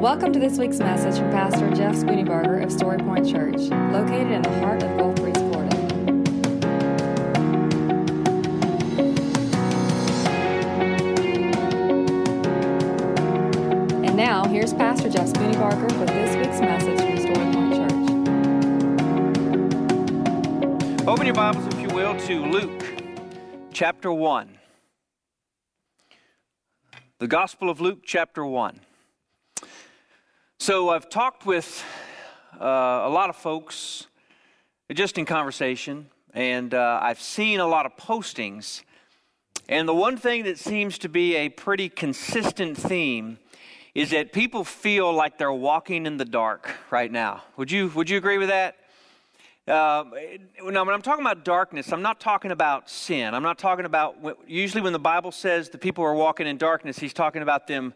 Welcome to this week's message from Pastor Jeff Spooneybarger of Story Point Church, located in the heart of Gulf Breeze, Florida. And now, here's Pastor Jeff Spooneybarger with this week's message from Story Point Church. Open your Bibles, if you will, to Luke chapter 1. The Gospel of Luke, chapter 1. So, I've talked with uh, a lot of folks just in conversation, and uh, I've seen a lot of postings. And the one thing that seems to be a pretty consistent theme is that people feel like they're walking in the dark right now. Would you, would you agree with that? Uh, now, when I'm talking about darkness, I'm not talking about sin. I'm not talking about, usually when the Bible says the people are walking in darkness, he's talking about them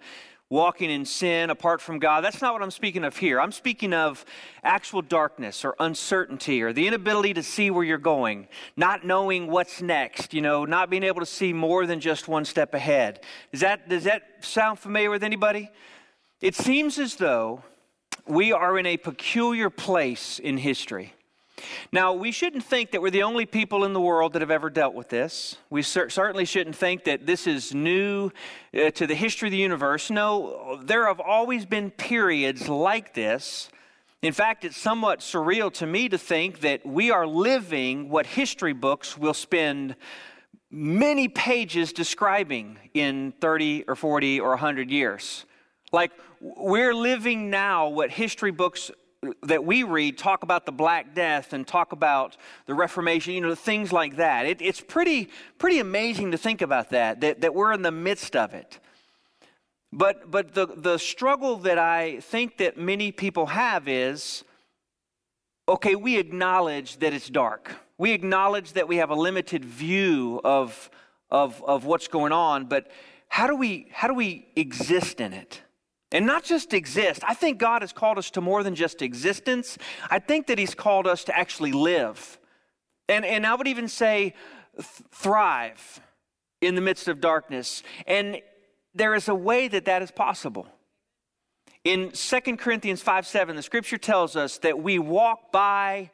walking in sin apart from God. That's not what I'm speaking of here. I'm speaking of actual darkness or uncertainty or the inability to see where you're going, not knowing what's next, you know, not being able to see more than just one step ahead. Does that, does that sound familiar with anybody? It seems as though we are in a peculiar place in history. Now, we shouldn't think that we're the only people in the world that have ever dealt with this. We cer- certainly shouldn't think that this is new uh, to the history of the universe. No, there have always been periods like this. In fact, it's somewhat surreal to me to think that we are living what history books will spend many pages describing in 30 or 40 or 100 years. Like, we're living now what history books that we read talk about the Black Death and talk about the Reformation, you know, things like that. It, it's pretty, pretty amazing to think about that, that, that we're in the midst of it. But, but the, the struggle that I think that many people have is okay, we acknowledge that it's dark. We acknowledge that we have a limited view of, of, of what's going on, but how do, we, how do we exist in it? And not just exist. I think God has called us to more than just existence. I think that He's called us to actually live. And, and I would even say thrive in the midst of darkness. And there is a way that that is possible. In 2 Corinthians 5 7, the scripture tells us that we walk by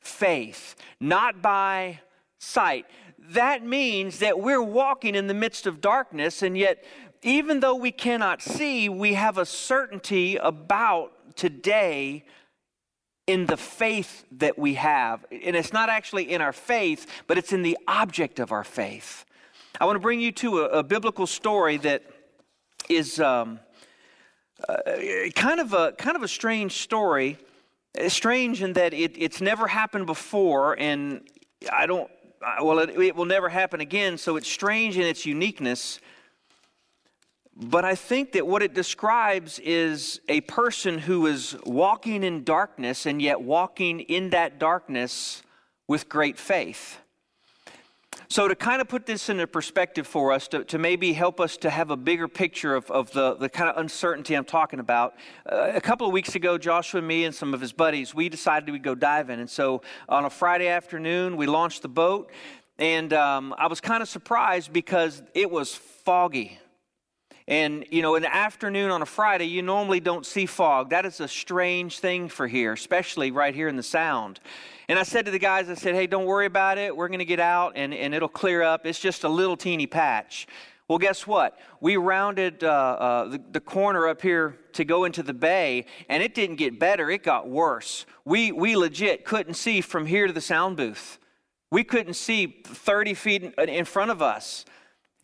faith, not by sight. That means that we're walking in the midst of darkness, and yet even though we cannot see, we have a certainty about today in the faith that we have. And it's not actually in our faith, but it's in the object of our faith. I want to bring you to a, a biblical story that is um, uh, kind of a kind of a strange story. Strange in that it, it's never happened before, and I don't. Well, it, it will never happen again. So it's strange in its uniqueness. But I think that what it describes is a person who is walking in darkness and yet walking in that darkness with great faith. So, to kind of put this into perspective for us, to, to maybe help us to have a bigger picture of, of the, the kind of uncertainty I'm talking about, uh, a couple of weeks ago, Joshua and me and some of his buddies, we decided we'd go diving. And so, on a Friday afternoon, we launched the boat. And um, I was kind of surprised because it was foggy and, you know, in the afternoon on a Friday, you normally don't see fog. That is a strange thing for here, especially right here in the Sound. And I said to the guys, I said, hey, don't worry about it. We're going to get out and, and it'll clear up. It's just a little teeny patch. Well, guess what? We rounded uh, uh, the, the, corner up here to go into the bay, and it didn't get better, it got worse. We, we legit couldn't see from here to the sound booth. We couldn't see 30 feet in, in front of us.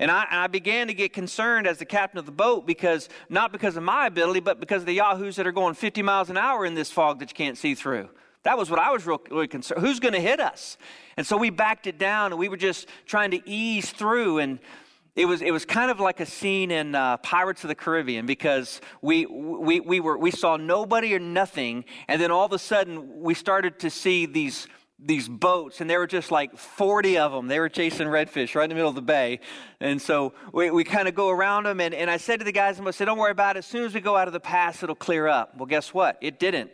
And I, I, began to get concerned as the captain of the boat because, not because of my ability, but because of the yahoos that are going 50 miles an hour in this fog that you can't see through. That was what I was really concerned. Who's going to hit us? And so we backed it down and we were just trying to ease through. And it was, it was kind of like a scene in uh, Pirates of the Caribbean because we, we, we, were, we saw nobody or nothing. And then all of a sudden we started to see these these boats, and there were just like 40 of them. They were chasing redfish right in the middle of the bay. And so we, we kind of go around them. And, and I said to the guys, I said, don't worry about it. As soon as we go out of the pass, it'll clear up. Well, guess what? It didn't.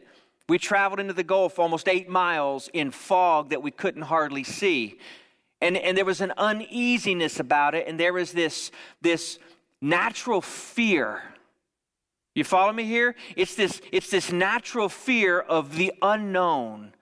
We traveled into the Gulf almost eight miles in fog that we couldn't hardly see. And, and there was an uneasiness about it, and there was this, this natural fear You follow me here? It's this, it's this natural fear of the unknown.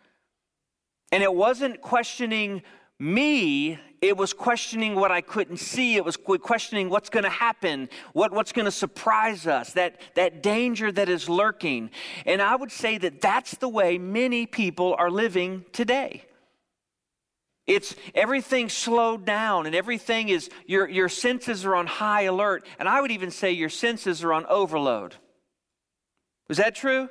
And it wasn't questioning me, it was questioning what I couldn't see. It was questioning what's going to happen, what, what's going to surprise us, that, that danger that is lurking. And I would say that that's the way many people are living today. It's everything slowed down and everything is, your, your senses are on high alert. And I would even say your senses are on overload. Is that true?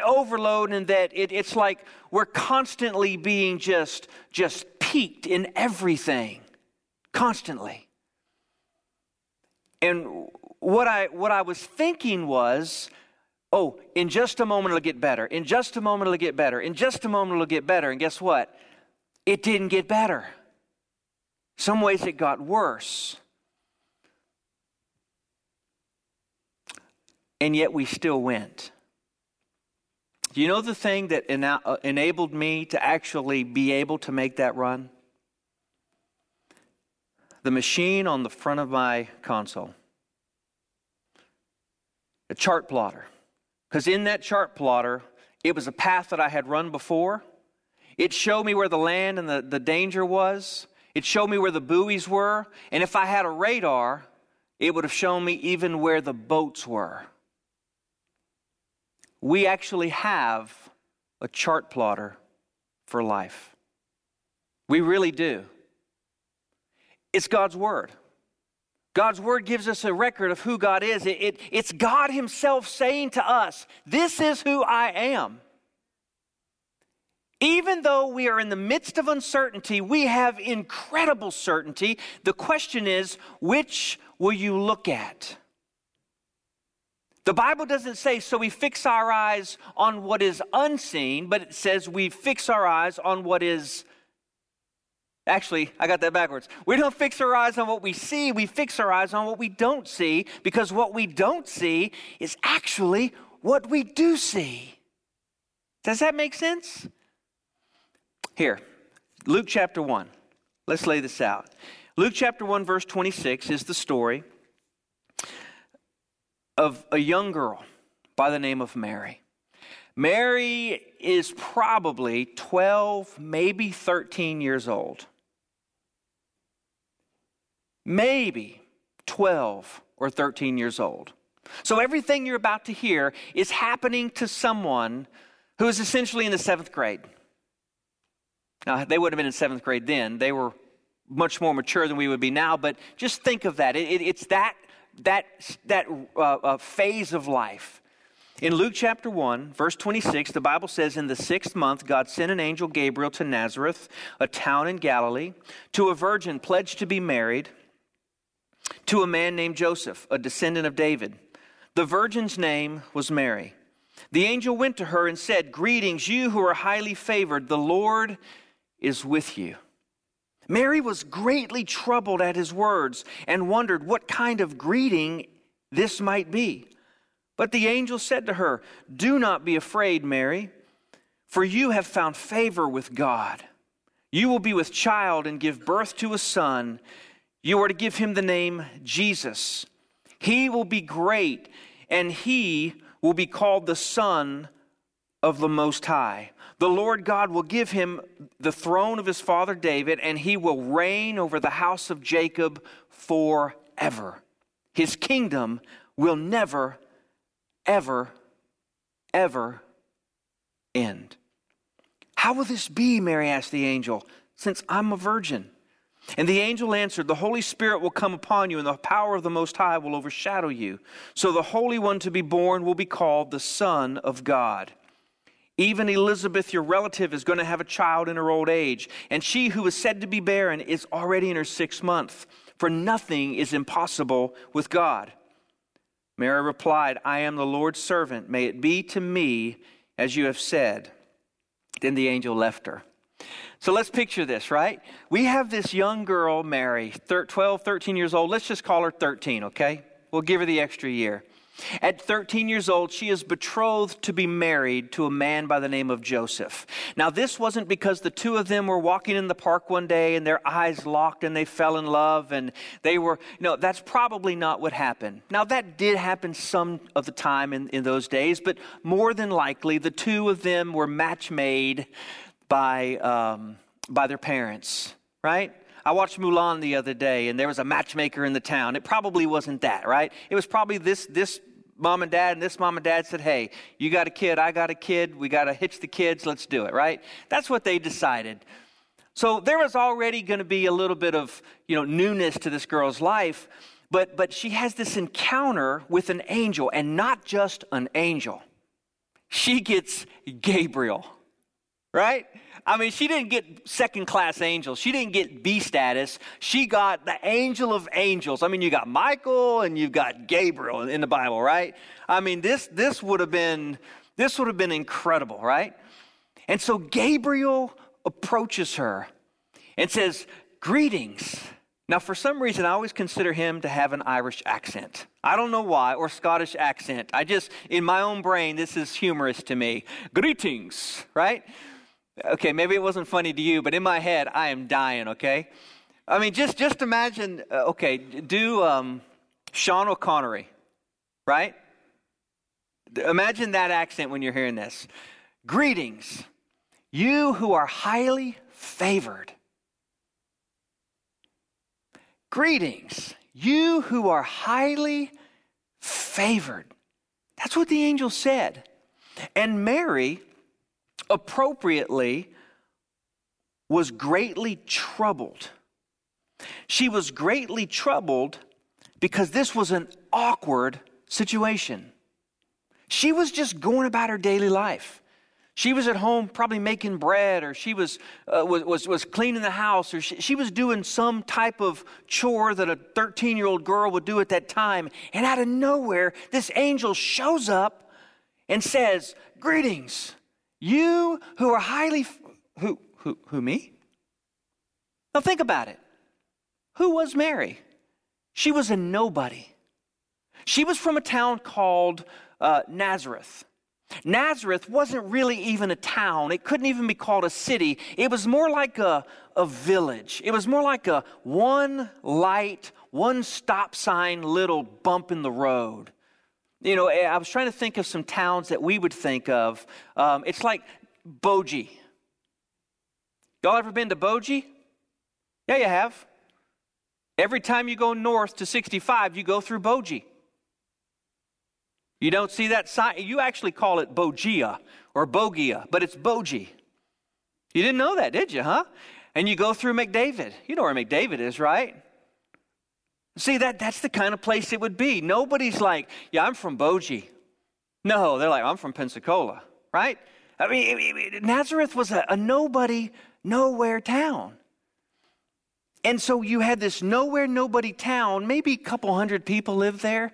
Overload in that it, it's like we're constantly being just, just peaked in everything. Constantly. And what I, what I was thinking was, oh, in just a moment it'll get better. In just a moment it'll get better. In just a moment it'll get better. And guess what? it didn't get better. Some ways it got worse. And yet we still went. Do you know the thing that ena- uh, enabled me to actually be able to make that run? The machine on the front of my console, a chart plotter. Because in that chart plotter, it was a path that I had run before it showed me where the land and the, the danger was. It showed me where the buoys were. And if I had a radar, it would have shown me even where the boats were. We actually have a chart plotter for life. We really do. It's God's Word. God's Word gives us a record of who God is. It, it, it's God Himself saying to us, This is who I am. Even though we are in the midst of uncertainty, we have incredible certainty. The question is, which will you look at? The Bible doesn't say, so we fix our eyes on what is unseen, but it says we fix our eyes on what is. Actually, I got that backwards. We don't fix our eyes on what we see, we fix our eyes on what we don't see, because what we don't see is actually what we do see. Does that make sense? Here, Luke chapter 1. Let's lay this out. Luke chapter 1, verse 26 is the story of a young girl by the name of Mary. Mary is probably 12, maybe 13 years old. Maybe 12 or 13 years old. So everything you're about to hear is happening to someone who is essentially in the seventh grade. Now, they would have been in seventh grade then. They were much more mature than we would be now, but just think of that. It, it, it's that, that, that uh, uh, phase of life. In Luke chapter 1, verse 26, the Bible says, In the sixth month, God sent an angel Gabriel to Nazareth, a town in Galilee, to a virgin pledged to be married to a man named Joseph, a descendant of David. The virgin's name was Mary. The angel went to her and said, Greetings, you who are highly favored, the Lord is with you. Mary was greatly troubled at his words and wondered what kind of greeting this might be. But the angel said to her, Do not be afraid, Mary, for you have found favor with God. You will be with child and give birth to a son. You are to give him the name Jesus. He will be great, and he will be called the Son of the Most High. The Lord God will give him the throne of his father David, and he will reign over the house of Jacob forever. His kingdom will never, ever, ever end. How will this be? Mary asked the angel, since I'm a virgin. And the angel answered, The Holy Spirit will come upon you, and the power of the Most High will overshadow you. So the Holy One to be born will be called the Son of God. Even Elizabeth, your relative, is going to have a child in her old age, and she who is said to be barren is already in her sixth month, for nothing is impossible with God. Mary replied, I am the Lord's servant. May it be to me as you have said. Then the angel left her. So let's picture this, right? We have this young girl, Mary, 12, 13 years old. Let's just call her 13, okay? We'll give her the extra year. At 13 years old, she is betrothed to be married to a man by the name of Joseph. Now, this wasn't because the two of them were walking in the park one day and their eyes locked and they fell in love and they were, no, that's probably not what happened. Now, that did happen some of the time in, in those days, but more than likely, the two of them were match made by, um, by their parents, right? I watched Mulan the other day, and there was a matchmaker in the town. It probably wasn't that, right? It was probably this this mom and dad, and this mom and dad said, "Hey, you got a kid, I got a kid. We got to hitch the kids. Let's do it." Right? That's what they decided. So there was already going to be a little bit of you know newness to this girl's life, but but she has this encounter with an angel, and not just an angel. She gets Gabriel, right? I mean, she didn't get second class angels. She didn't get B status. She got the angel of angels. I mean, you got Michael and you've got Gabriel in the Bible, right? I mean, this, this would have been, this would have been incredible, right? And so Gabriel approaches her and says, Greetings. Now, for some reason, I always consider him to have an Irish accent. I don't know why, or Scottish accent. I just, in my own brain, this is humorous to me. Greetings, right? Okay, maybe it wasn't funny to you, but in my head, I am dying, okay? I mean, just, just imagine, uh, okay, do um, Sean O'Connery, right? Imagine that accent when you're hearing this. Greetings, you who are highly favored. Greetings, you who are highly favored. That's what the angel said. And Mary appropriately, was greatly troubled. She was greatly troubled because this was an awkward situation. She was just going about her daily life. She was at home probably making bread, or she was, uh, was, was, was, cleaning the house, or she, she was doing some type of chore that a 13 year old girl would do at that time. And out of nowhere, this angel shows up and says, Greetings. You who are highly, who, who, who, me? Now think about it. Who was Mary? She was a nobody. She was from a town called uh, Nazareth. Nazareth wasn't really even a town. It couldn't even be called a city. It was more like a, a village. It was more like a one light, one stop sign little bump in the road. You know, I was trying to think of some towns that we would think of. Um, it's like Boji. Y'all ever been to Boji? Yeah, you have. Every time you go north to 65, you go through Boji. You don't see that sign. You actually call it Bogia or Bogia, but it's Boji. You didn't know that, did you, huh? And you go through McDavid. You know where McDavid is, right? See, that, that's the kind of place it would be. Nobody's like, yeah, I'm from Boji. No, they're like, I'm from Pensacola, right? I mean, Nazareth was a, a nobody, nowhere town. And so you had this nowhere, nobody town, maybe a couple hundred people lived there.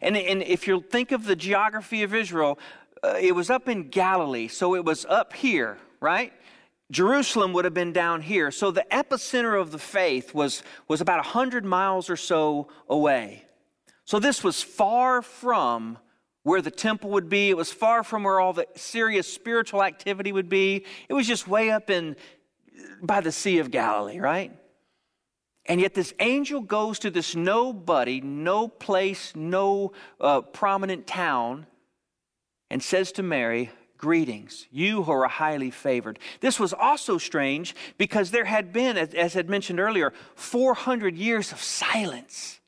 And, and if you think of the geography of Israel, uh, it was up in Galilee, so it was up here, right? Jerusalem would have been down here. So the epicenter of the faith was, was about 100 miles or so away. So this was far from where the temple would be. It was far from where all the serious spiritual activity would be. It was just way up in by the Sea of Galilee, right? And yet this angel goes to this nobody, no place, no uh, prominent town, and says to Mary, Greetings, you who are highly favored. This was also strange because there had been, as, had mentioned earlier, 400 years of silence.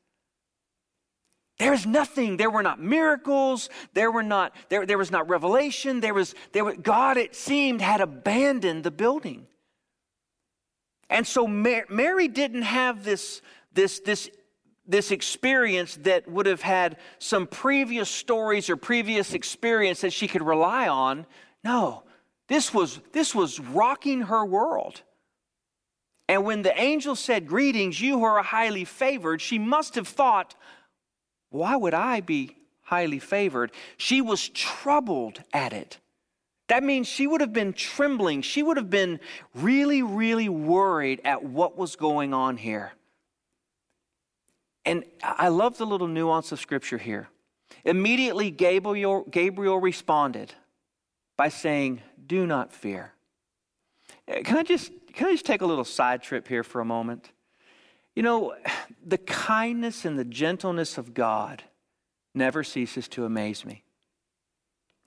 There's nothing. There were not miracles. There were not. There, there was not revelation. There was. There was. God, it seemed, had abandoned the building. And so Mary didn't have this this this this experience that would have had some previous stories or previous experience that she could rely on. No, this was, this was rocking her world. And when the angel said, Greetings, you who are highly favored, she must have thought, Why would I be highly favored? She was troubled at it. That means she would have been trembling. She would have been really, really worried at what was going on here. And I love the little nuance of scripture here. Immediately, Gabriel, Gabriel responded by saying, Do not fear. Uh, can I, just, can I just take a little side trip here for a moment? You know, the kindness and the gentleness of God never ceases to amaze me.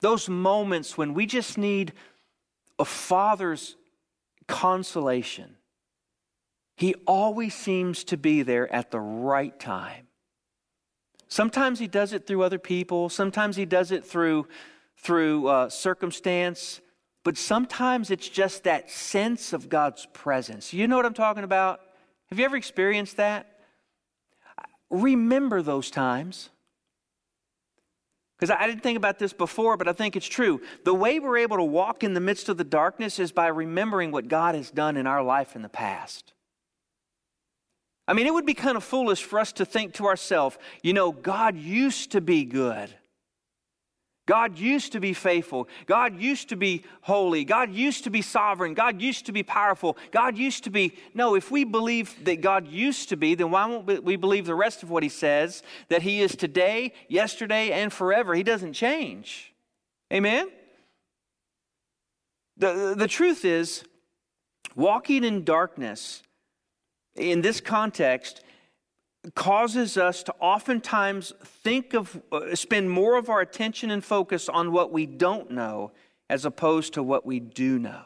Those moments when we just need a father's consolation, he always seems to be there at the right time. Sometimes he does it through other people, sometimes he does it through, through uh, circumstance, but sometimes it's just that sense of God's presence. You know what I'm talking about? Have you ever experienced that? Remember those times. Because I didn't think about this before, but I think it's true. The way we're able to walk in the midst of the darkness is by remembering what God has done in our life in the past. I mean, it would be kind of foolish for us to think to ourselves, you know, God used to be good. God used to be faithful. God used to be holy. God used to be sovereign. God used to be powerful. God used to be. No, if we believe that God used to be, then why won't we believe the rest of what he says that he is today, yesterday, and forever? He doesn't change. Amen? The, the truth is, walking in darkness in this context causes us to oftentimes think of, uh, spend more of our attention and focus on what we don't know as opposed to what we do know.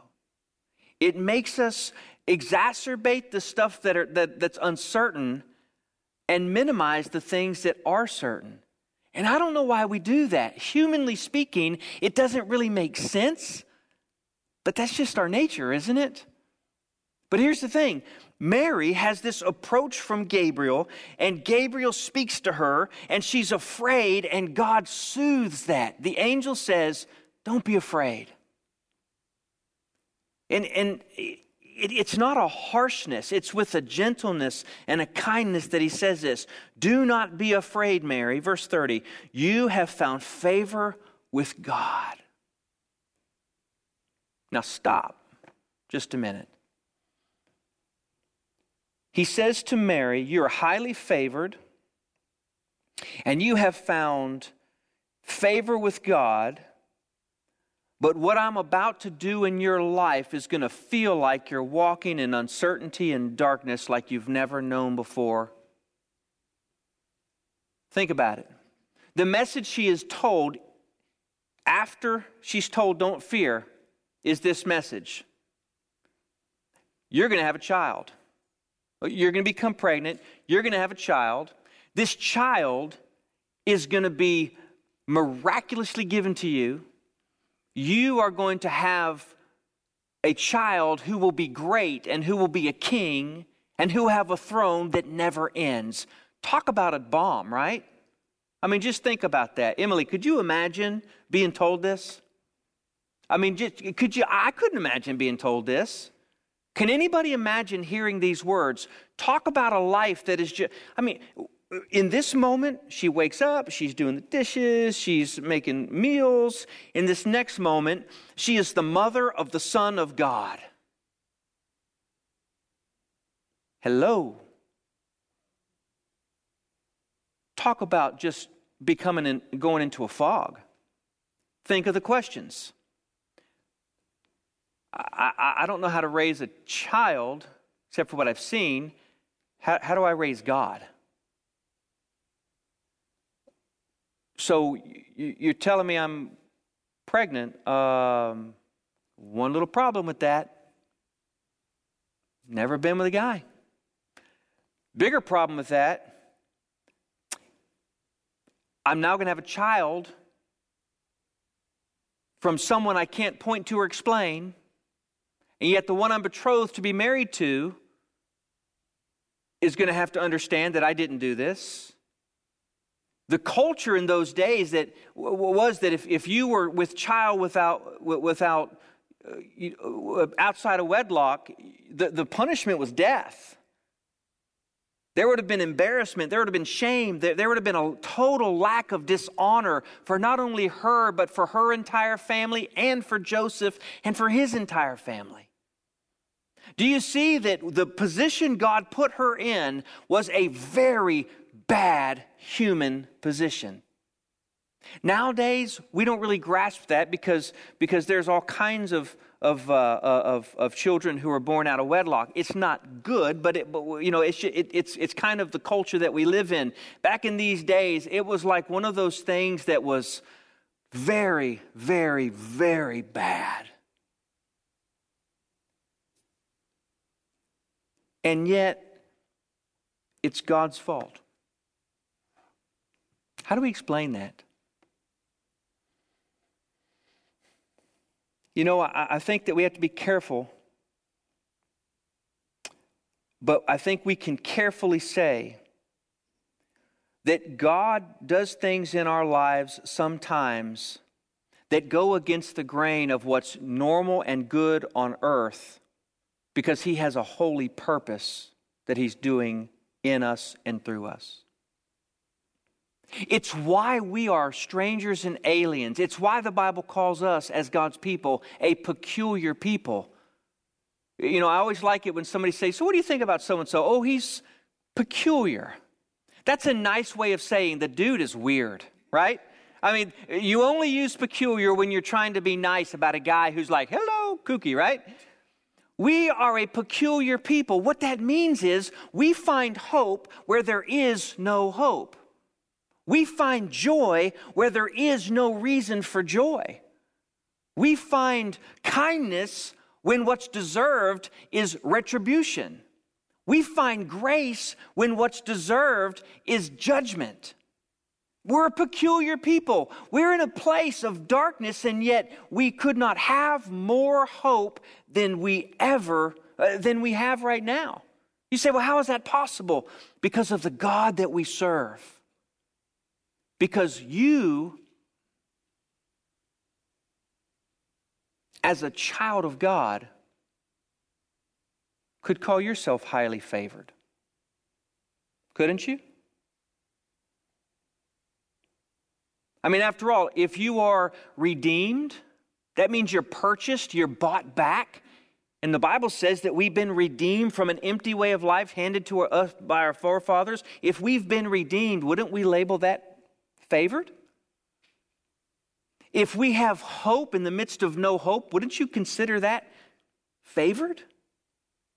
It makes us exacerbate the stuff that are, that, that's uncertain and minimize the things that are certain. And I don't know why we do that. Humanly speaking, it doesn't really make sense, but that's just our nature, isn't it? But here's the thing Mary has this approach from Gabriel, and Gabriel speaks to her, and she's afraid, and God soothes that. The angel says, Don't be afraid. And, and it, it's not a harshness, it's with a gentleness and a kindness that he says this Do not be afraid, Mary. Verse 30 You have found favor with God. Now stop just a minute. He says to Mary, You're highly favored, and you have found favor with God. But what I'm about to do in your life is going to feel like you're walking in uncertainty and darkness like you've never known before. Think about it. The message she is told after she's told, Don't fear, is this message You're going to have a child. You're going to become pregnant. You're going to have a child. This child is going to be miraculously given to you. You are going to have a child who will be great and who will be a king and who will have a throne that never ends. Talk about a bomb, right? I mean, just think about that. Emily, could you imagine being told this? I mean, just, could you? I couldn't imagine being told this. Can anybody imagine hearing these words? Talk about a life that is just, I mean, in this moment, she wakes up, she's doing the dishes, she's making meals. In this next moment, she is the mother of the Son of God. Hello. Talk about just becoming and going into a fog. Think of the questions. I, I don't know how to raise a child, except for what I've seen. How, how do I raise God? So you, are telling me I'm pregnant. Um, one little problem with that never been with a guy. Bigger problem with that I'm now going to have a child from someone I can't point to or explain. And yet, the one I'm betrothed to be married to is going to have to understand that I didn't do this. The culture in those days that was that if, if you were with child without, without uh, outside of wedlock, the, the punishment was death. There would have been embarrassment. There would have been shame. There would have been a total lack of dishonor for not only her, but for her entire family and for Joseph and for his entire family. Do you see that the position God put her in was a very bad human position? Nowadays, we don't really grasp that because, because there's all kinds of, of, uh, uh, of, of children who are born out of wedlock. It's not good, but, it, but you know, it's, it, it's, it's kind of the culture that we live in. Back in these days, it was like one of those things that was very, very, very bad. And yet, it's God's fault. How do we explain that? You know, I, I, think that we have to be careful, but I think we can carefully say that God does things in our lives sometimes that go against the grain of what's normal and good on earth because He has a holy purpose that He's doing in us and through us. It's why we are strangers and aliens. It's why the Bible calls us, as God's people, a peculiar people. You know, I always like it when somebody says, So, what do you think about so and so? Oh, he's peculiar. That's a nice way of saying the dude is weird, right? I mean, you only use peculiar when you're trying to be nice about a guy who's like, hello, kooky, right? We are a peculiar people. What that means is we find hope where there is no hope. We find joy where there is no reason for joy. We find kindness when what's deserved is retribution. We find grace when what's deserved is judgment. We're a peculiar people. We're in a place of darkness, and yet we could not have more hope than we ever uh, than we have right now. You say, "Well, how is that possible?" Because of the God that we serve. Because you, as a child of God, could call yourself highly favored. Couldn't you? I mean, after all, if you are redeemed, that means you're purchased, you're bought back. And the Bible says that we've been redeemed from an empty way of life handed to us by our forefathers. If we've been redeemed, wouldn't we label that favored? If we have hope in the midst of no hope, wouldn't you consider that favored?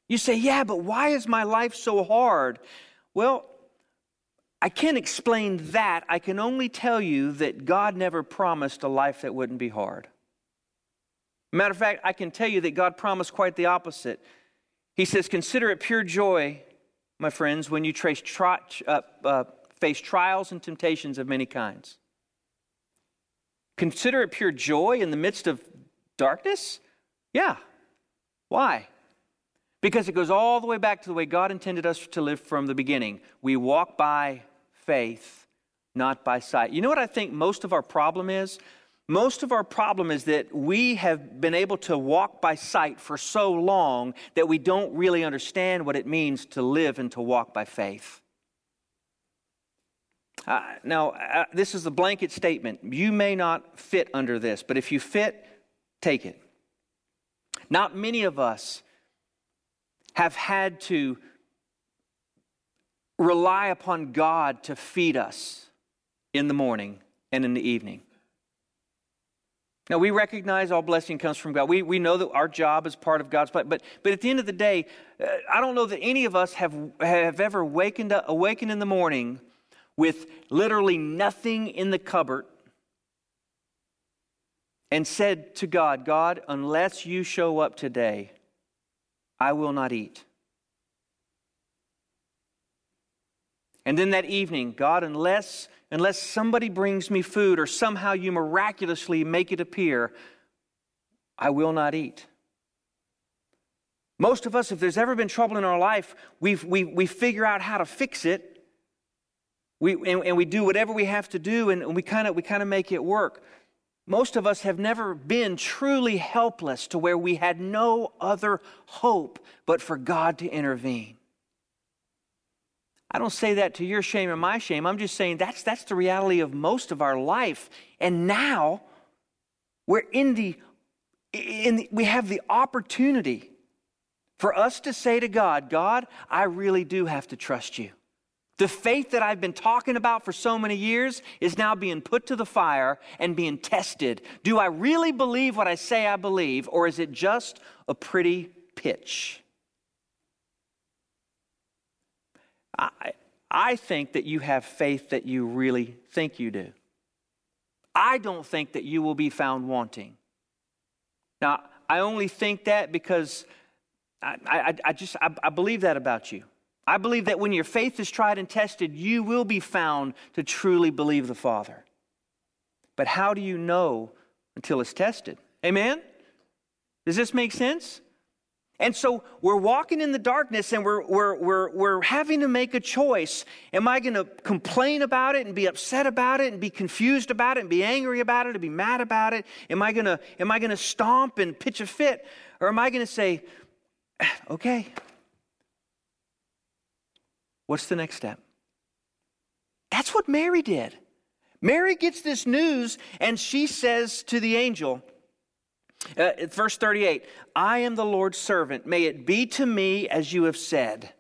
You say, yeah, but why is my life so hard? Well, I can't explain that. I can only tell you that God never promised a life that wouldn't be hard. Matter of fact, I can tell you that God promised quite the opposite. He says, Consider it pure joy, my friends, when you trace uh, uh, face trials and temptations of many kinds. Consider it pure joy in the midst of darkness? Yeah. Why? Because it goes all the way back to the way God intended us to live from the beginning. We walk by faith, not by sight. You know what I think most of our problem is? Most of our problem is that we have been able to walk by sight for so long that we don't really understand what it means to live and to walk by faith. Uh, now, uh, this is a blanket statement. You may not fit under this, but if you fit, take it. Not many of us have had to rely upon God to feed us in the morning and in the evening. Now, we recognize all blessing comes from God. We, we know that our job is part of God's plan. But, but at the end of the day, uh, I don't know that any of us have, have ever wakened up, awakened in the morning with literally nothing in the cupboard and said to God, God, unless you show up today, I will not eat. And then that evening, God, unless, unless somebody brings me food or somehow you miraculously make it appear, I will not eat. Most of us, if there's ever been trouble in our life, we we, we figure out how to fix it we, and, and we do whatever we have to do, and we kind of we kind of make it work. Most of us have never been truly helpless to where we had no other hope but for God to intervene. I don't say that to your shame or my shame. I'm just saying that's, that's the reality of most of our life. And now we're in the, in the, we have the opportunity for us to say to God, God, I really do have to trust you. The faith that I've been talking about for so many years is now being put to the fire and being tested. Do I really believe what I say I believe, or is it just a pretty pitch? I, I think that you have faith that you really think you do. I don't think that you will be found wanting. Now, I only think that because I, I, I just I, I believe that about you. I believe that when your faith is tried and tested, you will be found to truly believe the Father. But how do you know until it's tested? Amen? Does this make sense? And so we're walking in the darkness and we're, we're, we're, we're having to make a choice. Am I going to complain about it and be upset about it and be confused about it and be angry about it and be mad about it? Am I going to, am I going to stomp and pitch a fit? Or am I going to say, eh, okay, what's the next step? That's what Mary did. Mary gets this news and she says to the angel, uh, verse 38 I am the Lord's servant. May it be to me as you have said.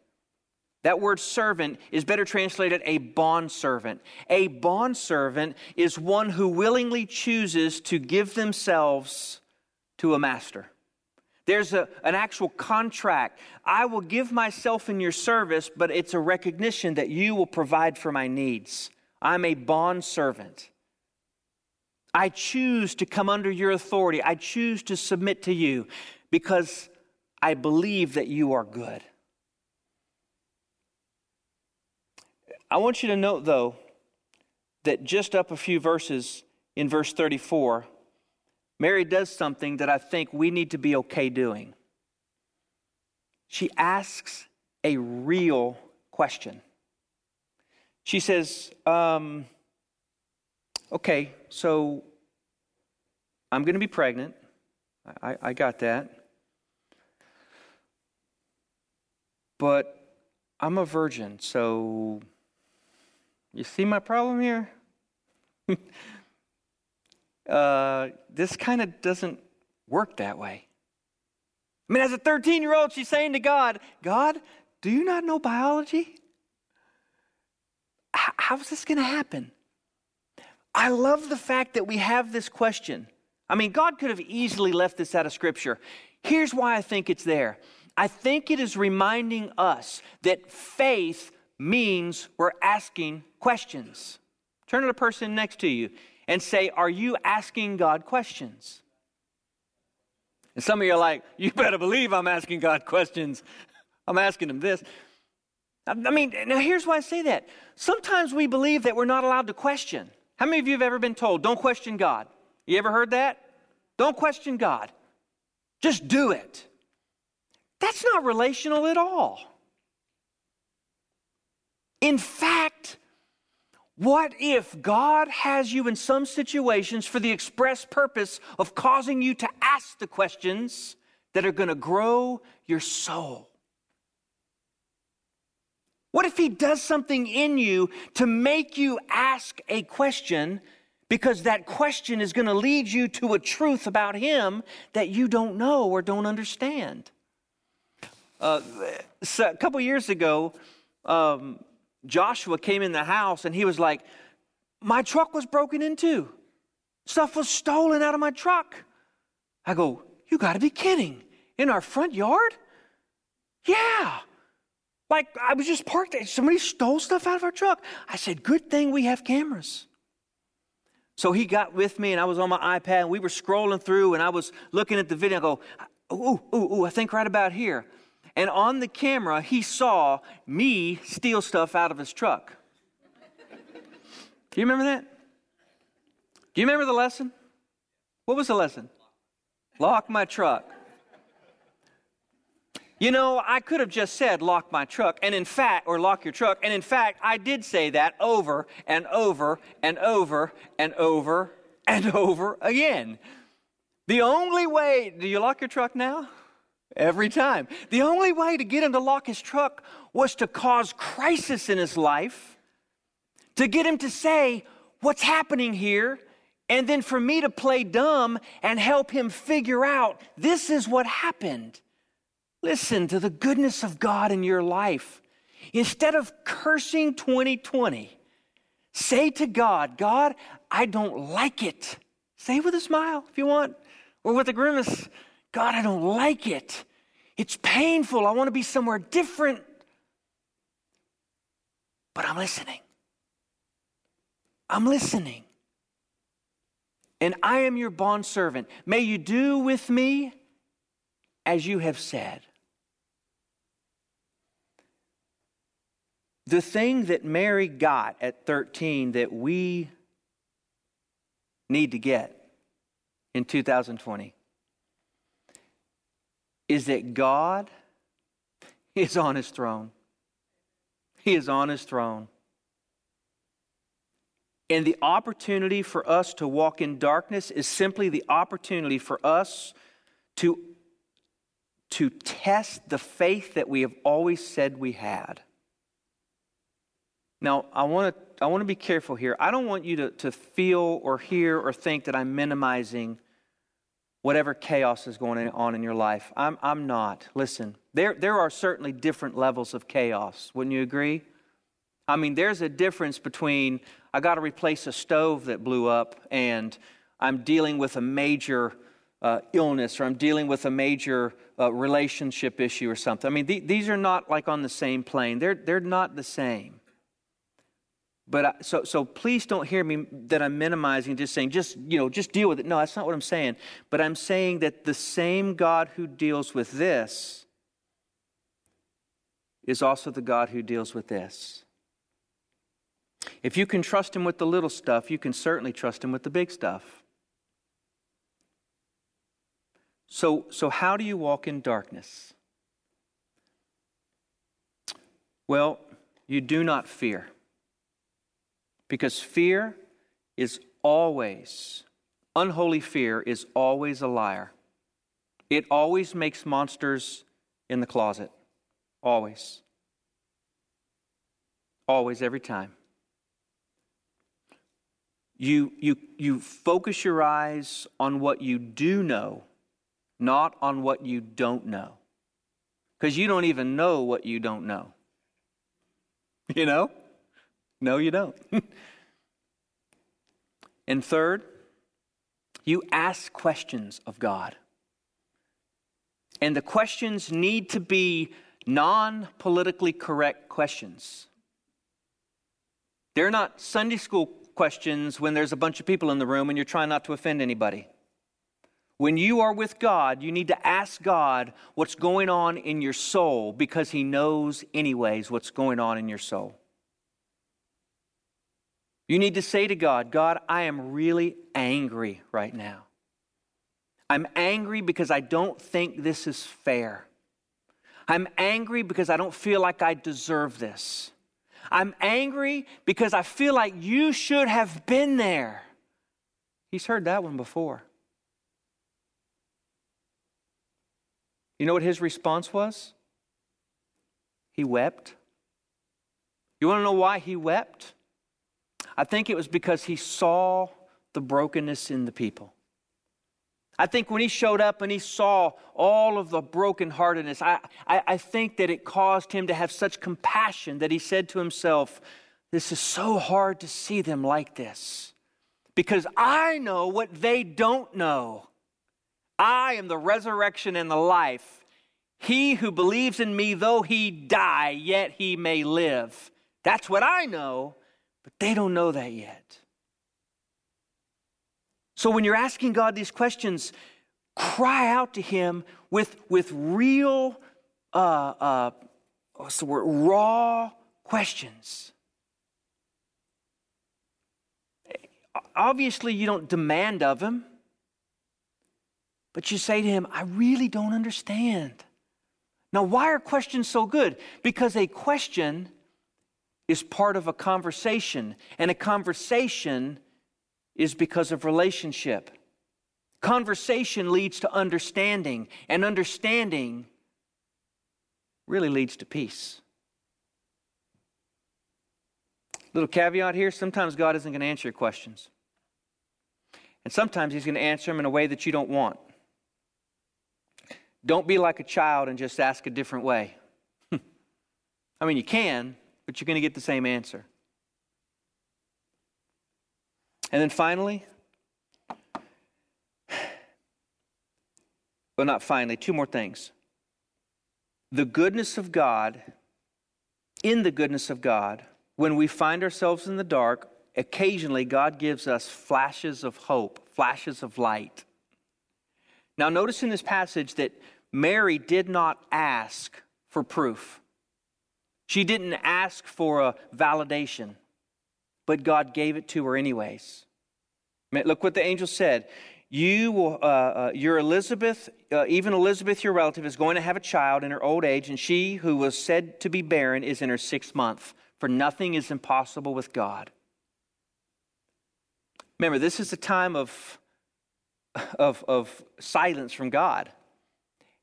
That word servant is better translated a bondservant. A bondservant is one who willingly chooses to give themselves to a master. There's a, an actual contract. I will give myself in your service, but it's a recognition that you will provide for my needs. I'm a bondservant. I choose to come under your authority. I choose to submit to you because I believe that you are good. I want you to note, though, that just up a few verses in verse 34, Mary does something that I think we need to be okay doing. She asks a real question. She says, um, Okay, so I'm going to be pregnant. I, I got that. But I'm a virgin, so you see my problem here? uh, this kind of doesn't work that way. I mean, as a 13 year old, she's saying to God, God, do you not know biology? how is this going to happen? I love the fact that we have this question. I mean, God could have easily left this out of Scripture. Here's why I think it's there. I think it is reminding us that faith means we're asking questions. Turn to the person next to you and say, Are you asking God questions? And some of you are like, You better believe I'm asking God questions. I'm asking him this. I mean, now here's why I say that. Sometimes we believe that we're not allowed to question. How many of you have ever been told, don't question God? You ever heard that? Don't question God. Just do it. That's not relational at all. In fact, what if God has you in some situations for the express purpose of causing you to ask the questions that are going to grow your soul? What if he does something in you to make you ask a question because that question is going to lead you to a truth about him that you don't know or don't understand? Uh, so a couple years ago, um, Joshua came in the house and he was like, My truck was broken into. Stuff was stolen out of my truck. I go, You got to be kidding. In our front yard? Yeah. Like I was just parked there. Somebody stole stuff out of our truck. I said, Good thing we have cameras. So he got with me and I was on my iPad and we were scrolling through and I was looking at the video. I go, Ooh, ooh, ooh, I think right about here. And on the camera, he saw me steal stuff out of his truck. Do you remember that? Do you remember the lesson? What was the lesson? Lock my truck. You know, I could have just said, lock my truck, and in fact, or lock your truck, and in fact, I did say that over and over and over and over and over again. The only way, do you lock your truck now? Every time. The only way to get him to lock his truck was to cause crisis in his life, to get him to say, What's happening here? And then for me to play dumb and help him figure out this is what happened. Listen to the goodness of God in your life. Instead of cursing 2020, say to God, God, I don't like it. Say with a smile if you want, or with a grimace, God, I don't like it. It's painful. I want to be somewhere different. But I'm listening. I'm listening. And I am your bondservant. May you do with me as you have said. The thing that Mary got at 13 that we need to get in 2020 is that God is on his throne. He is on his throne. And the opportunity for us to walk in darkness is simply the opportunity for us to, to test the faith that we have always said we had. Now, I want to I want to be careful here. I don't want you to, to feel or hear or think that I'm minimizing whatever chaos is going on in your life. I'm, I'm not. Listen, there, there are certainly different levels of chaos. Wouldn't you agree? I mean, there's a difference between I got to replace a stove that blew up and I'm dealing with a major uh, illness or I'm dealing with a major uh, relationship issue or something. I mean, th- these are not like on the same plane, they're, they're not the same. But I, so, so please don't hear me that I'm minimizing, just saying, just, you know, just deal with it. No, that's not what I'm saying. But I'm saying that the same God who deals with this is also the God who deals with this. If you can trust him with the little stuff, you can certainly trust him with the big stuff. So, so how do you walk in darkness? Well, you do not fear. Because fear is always, unholy fear is always a liar. It always makes monsters in the closet. Always. Always, every time. You, you, you focus your eyes on what you do know, not on what you don't know. Because you don't even know what you don't know. You know? No, you don't. and third, you ask questions of God. And the questions need to be non politically correct questions. They're not Sunday school questions when there's a bunch of people in the room and you're trying not to offend anybody. When you are with God, you need to ask God what's going on in your soul because He knows, anyways, what's going on in your soul. You need to say to God, God, I am really angry right now. I'm angry because I don't think this is fair. I'm angry because I don't feel like I deserve this. I'm angry because I feel like you should have been there. He's heard that one before. You know what his response was? He wept. You want to know why he wept? I think it was because he saw the brokenness in the people. I think when he showed up and he saw all of the brokenheartedness, I, I, I, think that it caused him to have such compassion that he said to himself, This is so hard to see them like this because I know what they don't know. I am the resurrection and the life. He who believes in me, though he die, yet he may live. That's what I know. But they don't know that yet. So when you're asking God these questions, cry out to Him with, with real, uh, uh, what's the word, raw questions. Obviously, you don't demand of Him, but you say to Him, I really don't understand. Now, why are questions so good? Because a question is part of a conversation, and a conversation is because of relationship. Conversation leads to understanding, and understanding really leads to peace. Little caveat here sometimes God isn't going to answer your questions. And sometimes He's going to answer them in a way that you don't want. Don't be like a child and just ask a different way. I mean, you can, but you're going to get the same answer. And then finally, well, not finally, two more things. The goodness of God, in the goodness of God, when we find ourselves in the dark, occasionally God gives us flashes of hope, flashes of light. Now, notice in this passage that Mary did not ask for proof. She didn't ask for a validation, but God gave it to her anyways. Look what the angel said. You will, uh, uh, your Elizabeth, uh, even Elizabeth, your relative, is going to have a child in her old age, and she who was said to be barren is in her sixth month, for nothing is impossible with God. Remember, this is a time of, of, of silence from God.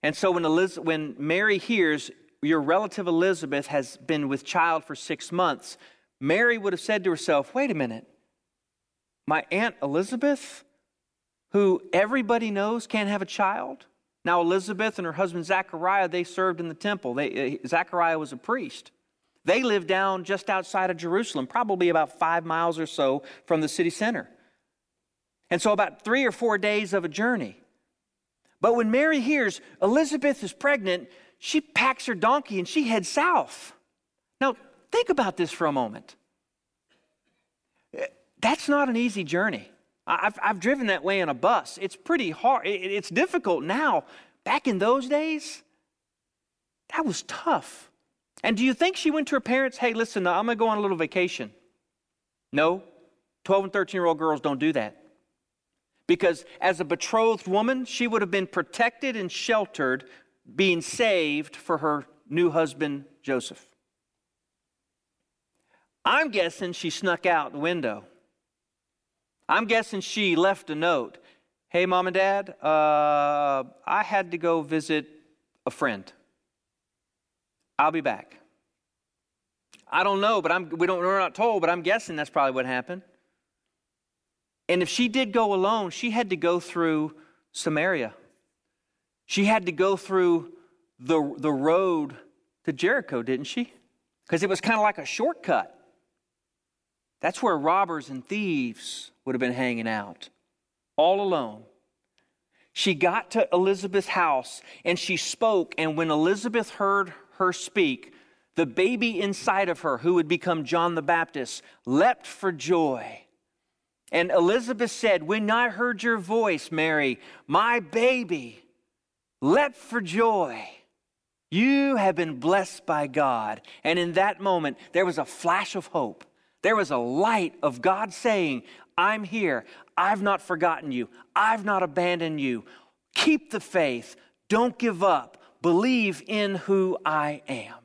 And so when, Elizabeth, when Mary hears your relative Elizabeth has been with child for six months, Mary would have said to herself, wait a minute, my Aunt Elizabeth, who everybody knows can't have a child? Now, Elizabeth and her husband Zachariah, they served in the temple. They, uh, Zachariah was a priest. They lived down just outside of Jerusalem, probably about five miles or so from the city center. And so, about three or four days of a journey. But when Mary hears Elizabeth is pregnant, she packs her donkey and she heads south. Now, think about this for a moment. Eh, that's not an easy journey. I've, I've driven that way on a bus. It's pretty hard. It, it's difficult now. Back in those days, that was tough. And do you think she went to her parents, hey, listen, I'm going to go on a little vacation? No. 12 and 13 year old girls don't do that. Because as a betrothed woman, she would have been protected and sheltered being saved for her new husband, Joseph. I'm guessing she snuck out the window. I'm guessing she left a note. Hey, mom and dad, uh, I had to go visit a friend. I'll be back. I don't know, but I'm, we don't, we're not told, but I'm guessing that's probably what happened. And if she did go alone, she had to go through Samaria. She had to go through the, the road to Jericho, didn't she? Because it was kind of like a shortcut. That's where robbers and thieves would have been hanging out, all alone. She got to Elizabeth's house and she spoke, and when Elizabeth heard her speak, the baby inside of her, who would become John the Baptist, leapt for joy. And Elizabeth said, When I heard your voice, Mary, my baby leapt for joy. You have been blessed by God. And in that moment, there was a flash of hope. There was a light of God saying, I'm here. I've not forgotten you. I've not abandoned you. Keep the faith. Don't give up. Believe in who I am.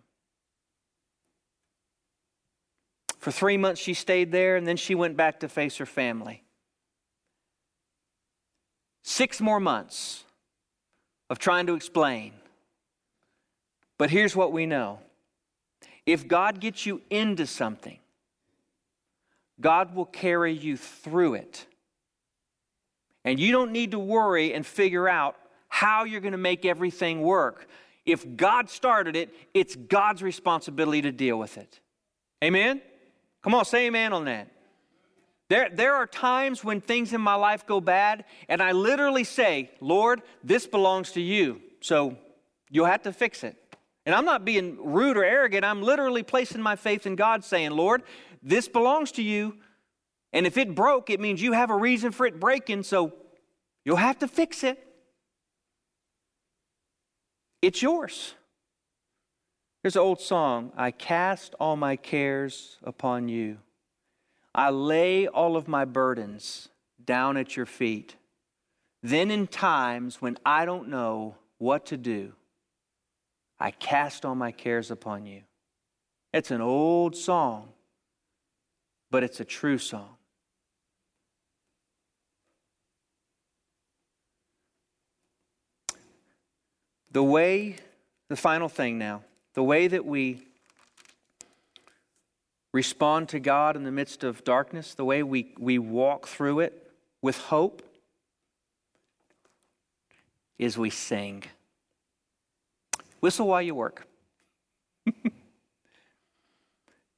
For three months, she stayed there, and then she went back to face her family. Six more months of trying to explain. But here's what we know if God gets you into something, God will carry you through it. And you don't need to worry and figure out how you're going to make everything work. If God started it, it's God's responsibility to deal with it. Amen? Come on, say amen on that. There, there are times when things in my life go bad, and I literally say, Lord, this belongs to you, so you'll have to fix it. And I'm not being rude or arrogant. I'm literally placing my faith in God, saying, Lord, this belongs to you. And if it broke, it means you have a reason for it breaking, so you'll have to fix it. It's yours. There's an old song I cast all my cares upon you. I lay all of my burdens down at your feet. Then, in times when I don't know what to do, I cast all my cares upon you. It's an old song, but it's a true song. The way, the final thing now, the way that we respond to God in the midst of darkness, the way we, we walk through it with hope, is we sing. Whistle while you work.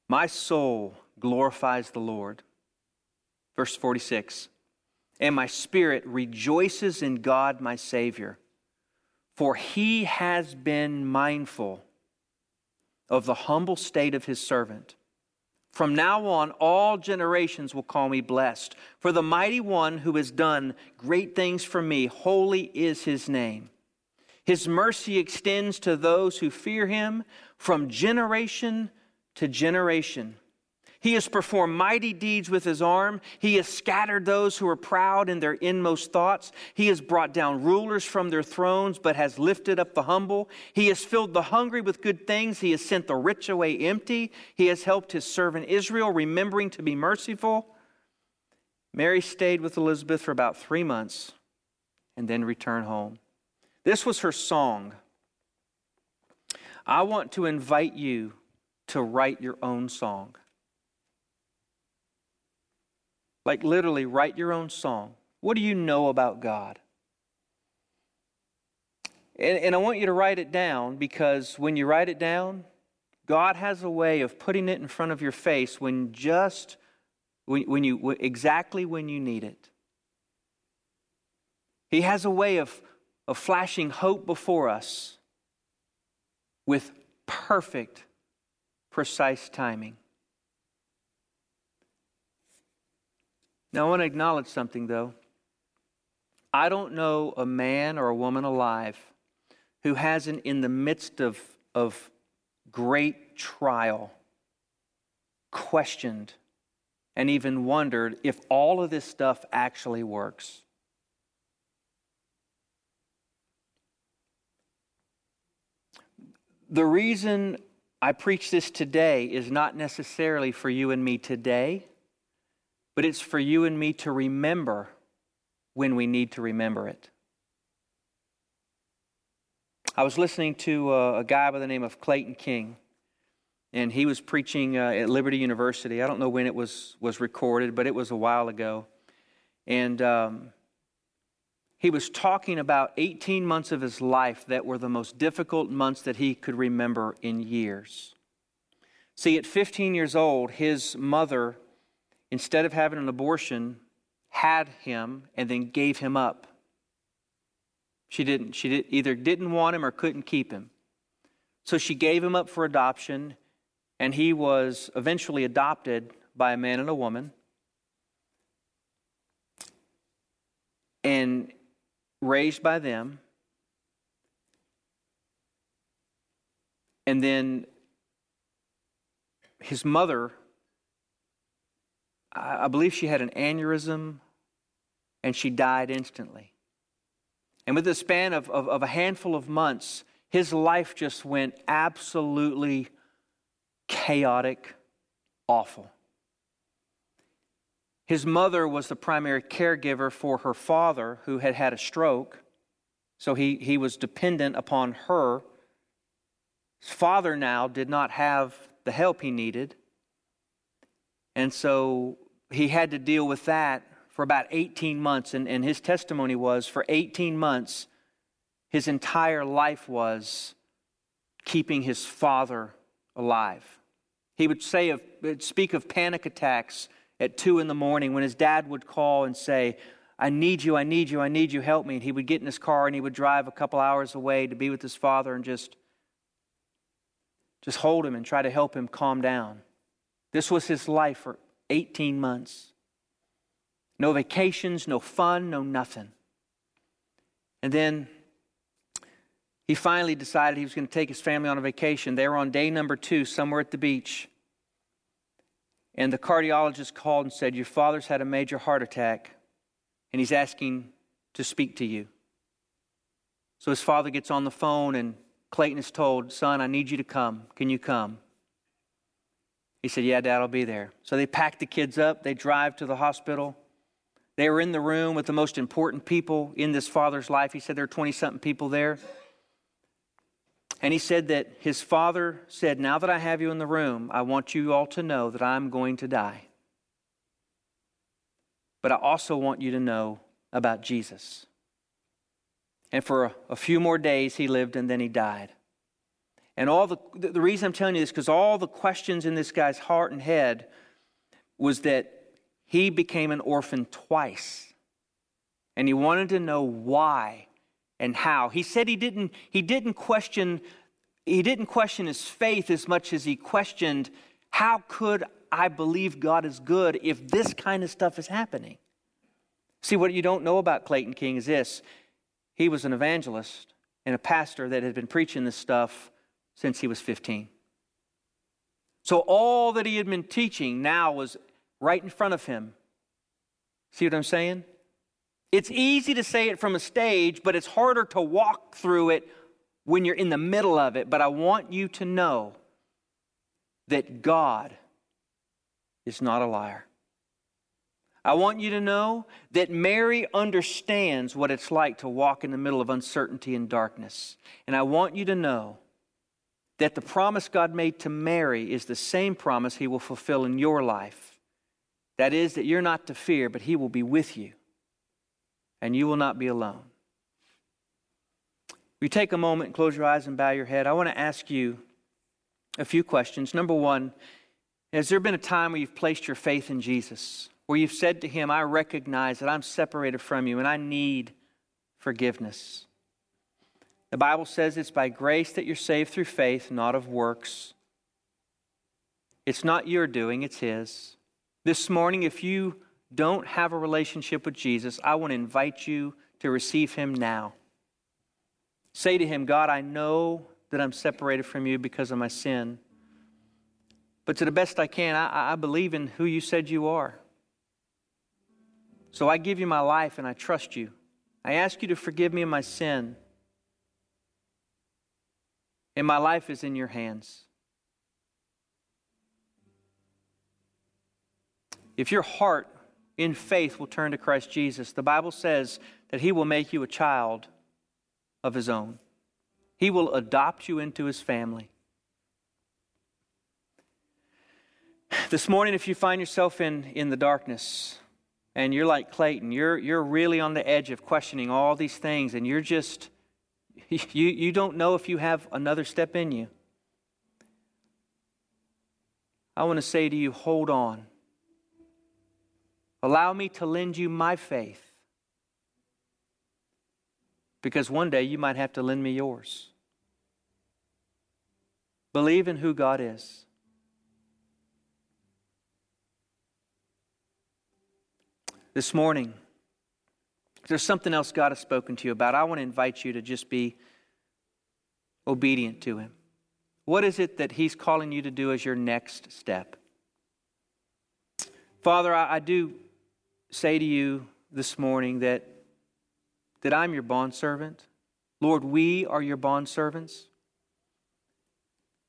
My soul glorifies the Lord. Verse 46 And my spirit rejoices in God my Savior, for he has been mindful of the humble state of his servant. From now on, all generations will call me blessed. For the mighty one who has done great things for me, holy is his name. His mercy extends to those who fear him from generation to generation. He has performed mighty deeds with his arm. He has scattered those who are proud in their inmost thoughts. He has brought down rulers from their thrones, but has lifted up the humble. He has filled the hungry with good things. He has sent the rich away empty. He has helped his servant Israel, remembering to be merciful. Mary stayed with Elizabeth for about three months and then returned home. This was her song. I want to invite you to write your own song. Like, literally, write your own song. What do you know about God? And, and, I want you to write it down because when you write it down, God has a way of putting it in front of your face when just, when, when you, exactly when you need it. He has a way of, of flashing hope before us with perfect, precise timing. Now, I want to acknowledge something, though. I don't know a man or a woman alive who hasn't, in the midst of, of great trial, questioned and even wondered if all of this stuff actually works. The reason I preach this today is not necessarily for you and me today but it's for you and me to remember when we need to remember it. I was listening to a, uh, a guy by the name of Clayton King, and he was preaching uh, at Liberty University. I don't know when it was, was recorded, but it was a while ago. And um, he was talking about 18 months of his life that were the most difficult months that he could remember in years. See, at 15 years old, his mother instead of having an abortion, had him and then gave him up. She didn't. She did, either didn't want him or couldn't keep him. So she gave him up for adoption, and he was eventually adopted by a man and a woman. And raised by them. And then his mother I believe she had an aneurysm and she died instantly. And with the span of, of, of, a handful of months, his life just went absolutely chaotic, awful. His mother was the primary caregiver for her father, who had had a stroke, so he, he was dependent upon her. His father now did not have the help he needed. And so he had to deal with that for about 18 months. And, and his testimony was for 18 months, his entire life was keeping his father alive. He would say of, speak of panic attacks at two in the morning when his dad would call and say, I need you, I need you, I need you, help me. And he would get in his car and he would drive a couple hours away to be with his father and just, just hold him and try to help him calm down. This was his life for 18 months. No vacations, no fun, no nothing. And then he finally decided he was going to take his family on a vacation. They were on day number two, somewhere at the beach. And the cardiologist called and said, Your father's had a major heart attack, and he's asking to speak to you. So his father gets on the phone, and Clayton is told, Son, I need you to come. Can you come? He said, Yeah, Dad, I'll be there. So they packed the kids up, they drive to the hospital. They were in the room with the most important people in this father's life. He said there are 20 something people there. And he said that his father said, Now that I have you in the room, I want you all to know that I'm going to die. But I also want you to know about Jesus. And for a, a few more days, he lived and then he died. And all the, the reason I'm telling you this, because all the questions in this guy's heart and head was that he became an orphan twice. And he wanted to know why and how. He said he didn't, he didn't question he didn't question his faith as much as he questioned how could I believe God is good if this kind of stuff is happening? See, what you don't know about Clayton King is this he was an evangelist and a pastor that had been preaching this stuff since he was 15. So all that he had been teaching now was right in front of him. See what I'm saying? It's easy to say it from a stage, but it's harder to walk through it when you're in the middle of it. But I want you to know that God is not a liar. I want you to know that Mary understands what it's like to walk in the middle of uncertainty and darkness. And I want you to know that the promise God made to Mary is the same promise He will fulfill in your life. That is, that you're not to fear, but He will be with you, and you will not be alone. You take a moment, close your eyes, and bow your head. I want to ask you a few questions. Number one, has there been a time where you've placed your faith in Jesus? where you've said to him, I recognize that I'm separated from you and I need forgiveness. The Bible says it's by grace that you're saved through faith, not of works. It's not your doing, it's His. This morning, if you don't have a relationship with Jesus, I want to invite you to receive Him now. Say to Him, God, I know that I'm separated from you because of my sin. But to the best I can, I, I believe in who you said you are. So I give you my life and I trust you. I ask you to forgive me of my sin. And my life is in your hands. If your heart in faith will turn to Christ Jesus, the Bible says that He will make you a child of His own. He will adopt you into His family. This morning, if you find yourself in, in the darkness, and you're like Clayton, you're, you're really on the edge of questioning all these things, and you're just, you, you don't know if you have another step in you. I want to say to you, hold on. Allow me to lend you my faith. Because one day you might have to lend me yours. Believe in who God is. this morning, if there's something else God has spoken to you about, I want to invite you to just be obedient to Him. What is it that He's calling you to do as your next step? Father, I, I do say to you this morning that, that I'm your bondservant. Lord, we are your bondservants.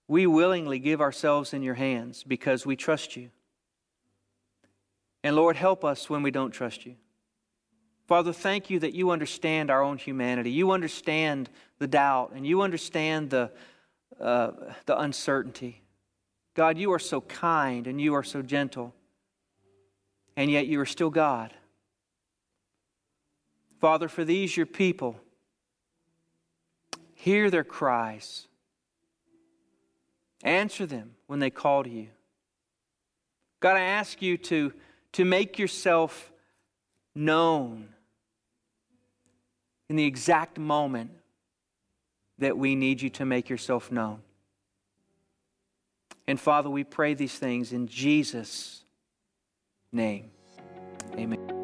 We willingly give ourselves in your hands because we trust you. And Lord, help us when we don't trust you. Father, thank you that you understand our own humanity. You understand the doubt and you understand the, uh, the uncertainty. God, you are so kind and you are so gentle, and yet you are still God. Father, for these your people, hear their cries, answer them when they call to you. God, I ask you to to make yourself known in the exact moment that we need you to make yourself known. And Father, we pray these things in Jesus' name. Amen.